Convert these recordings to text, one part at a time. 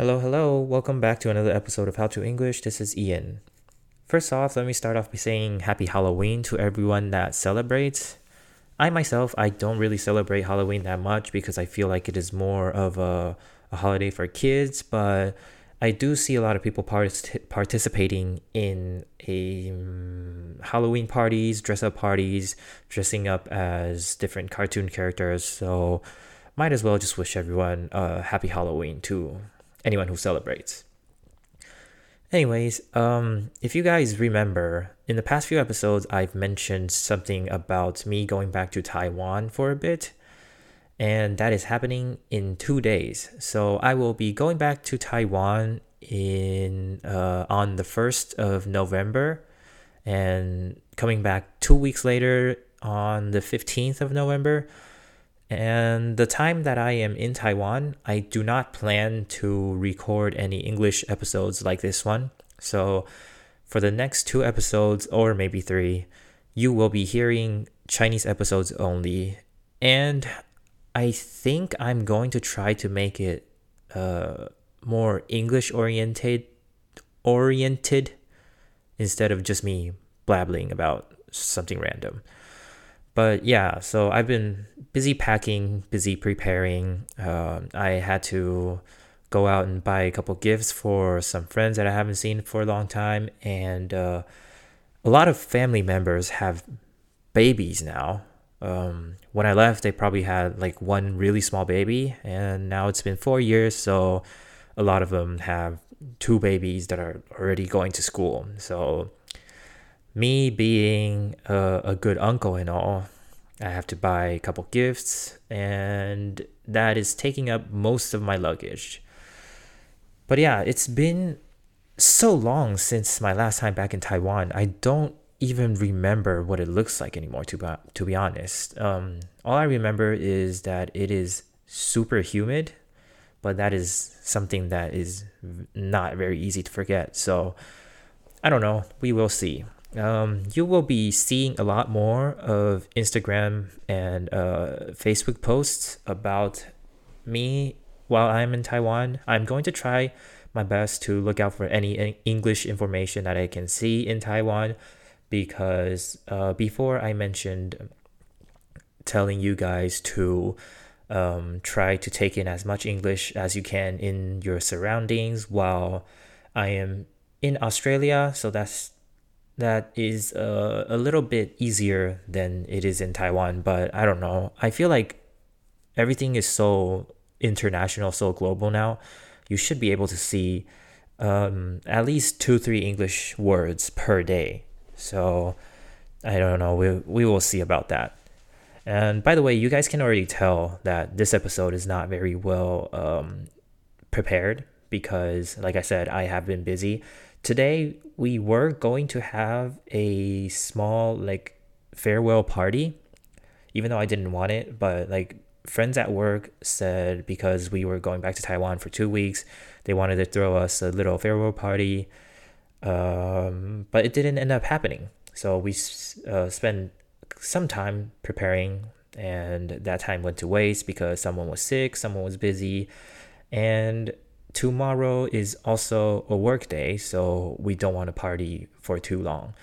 Hello, hello. Welcome back to another episode of How to English. This is Ian. First off, let me start off by saying happy Halloween to everyone that celebrates. I myself, I don't really celebrate Halloween that much because I feel like it is more of a, a holiday for kids, but I do see a lot of people part- participating in a um, Halloween parties, dress up parties, dressing up as different cartoon characters. So, might as well just wish everyone a happy Halloween to anyone who celebrates. Anyways, um, if you guys remember, in the past few episodes, I've mentioned something about me going back to Taiwan for a bit, and that is happening in two days. So I will be going back to Taiwan in uh, on the first of November, and coming back two weeks later on the fifteenth of November. And the time that I am in Taiwan, I do not plan to record any English episodes like this one. So, for the next two episodes, or maybe three, you will be hearing Chinese episodes only. And I think I'm going to try to make it uh, more English oriented, oriented instead of just me blabbling about something random but yeah, so I've been busy packing, busy preparing. Uh, I had to go out and buy a couple gifts for some friends that I haven't seen for a long time, and uh, a lot of family members have babies now. Um, when I left, they probably had like one really small baby, and now it's been four years, so a lot of them have two babies that are already going to school. So me being a, a good uncle and all, I have to buy a couple gifts, and that is taking up most of my luggage. But yeah, it's been so long since my last time back in Taiwan. I don't even remember what it looks like anymore. To be to be honest, um, all I remember is that it is super humid, but that is something that is not very easy to forget. So I don't know. We will see um, you will be seeing a lot more of Instagram and uh, Facebook posts about me while I'm in Taiwan. I'm going to try my best to look out for any English information that I can see in Taiwan because uh, before I mentioned telling you guys to um, try to take in as much English as you can in your surroundings while I am in Australia. So that's that is uh, a little bit easier than it is in Taiwan, but I don't know. I feel like everything is so international, so global now. You should be able to see um, at least two, three English words per day. So I don't know. We, we will see about that. And by the way, you guys can already tell that this episode is not very well um, prepared because, like I said, I have been busy. Today, we were going to have a small, like, farewell party, even though I didn't want it, but like, friends at work said because we were going back to Taiwan for two weeks, they wanted to throw us a little farewell party. Um, but it didn't end up happening. So we uh, spent some time preparing, and that time went to waste because someone was sick, someone was busy, and tomorrow is also a work day, so we don't want to party for too long.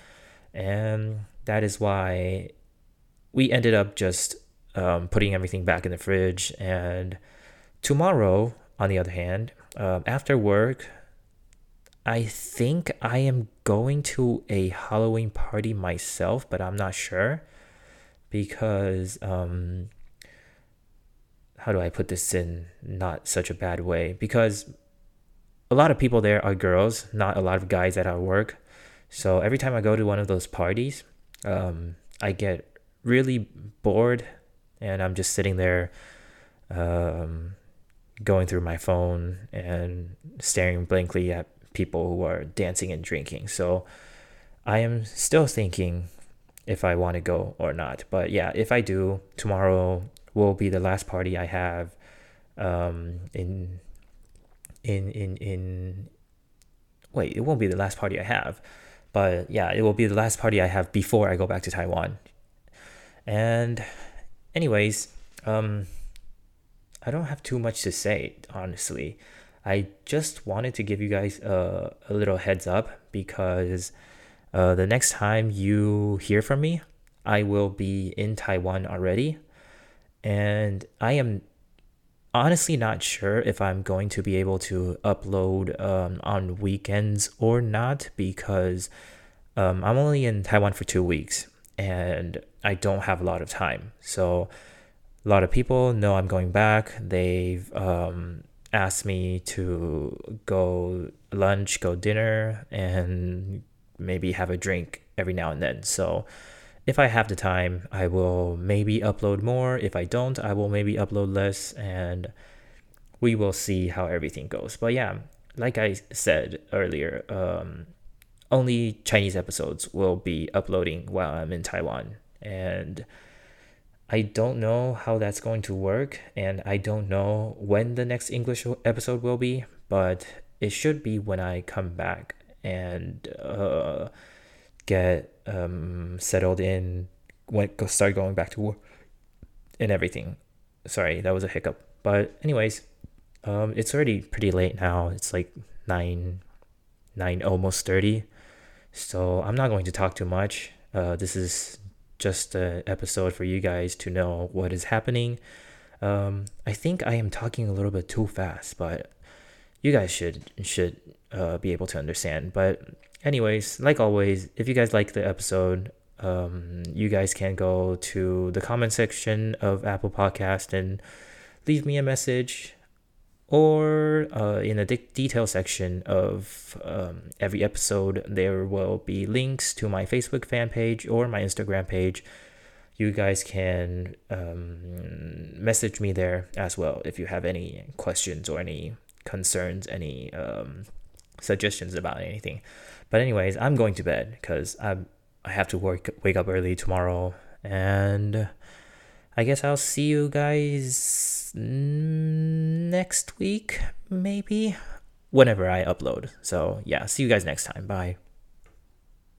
And that is why we ended up just um, putting everything back in the fridge. And tomorrow, on the other hand, uh, after work, I think I am going to a Halloween party myself, but I'm not sure because um, how do I put this in not such a bad way? Because a lot of people there are girls, not a lot of guys at our work. So every time I go to one of those parties, um, I get really bored and I'm just sitting there um, going through my phone and staring blankly at people who are dancing and drinking. So I am still thinking if I want to go or not. But yeah, if I do, tomorrow will be the last party I have um, in in in in wait, it won't be the last party I have, but yeah, it will be the last party I have before I go back to Taiwan. And anyways, um I don't have too much to say, honestly. I just wanted to give you guys a, a little heads up because uh, the next time you hear from me, I will be in Taiwan already. And I am honestly not sure if I'm going to be able to upload um, on weekends or not because um, I'm only in Taiwan for two weeks and I don't have a lot of time. So a lot of people know I'm going back. They've um, asked me to go lunch, go dinner, and maybe have a drink every now and then. So if I have the time, I will maybe upload more. If I don't, I will maybe upload less and we will see how everything goes. But yeah, like I said earlier, um, only Chinese episodes will be uploading while I'm in Taiwan. And I don't know how that's going to work, and I don't know when the next English episode will be, but it should be when I come back and uh, get um, settled in, went start going back to work and everything. Sorry, that was a hiccup. But anyways, um, it's already pretty late now. It's like nine, nine almost thirty. So I'm not going to talk too much. Uh, this is just an episode for you guys to know what is happening. Um, I think I am talking a little bit too fast, but you guys should should uh, be able to understand. But anyways, like always, if you guys like the episode, um, you guys can go to the comment section of Apple Podcast and leave me a message or uh, in the de- detail section of um, every episode, there will be links to my Facebook fan page or my Instagram page. You guys can um, message me there as well if you have any questions or any concerns, any um, suggestions about anything. But anyways, I'm going to bed because I I have to work wake up early tomorrow, and I guess I'll see you guys next week, maybe, whenever I upload. So, yeah, see you guys next time. Bye.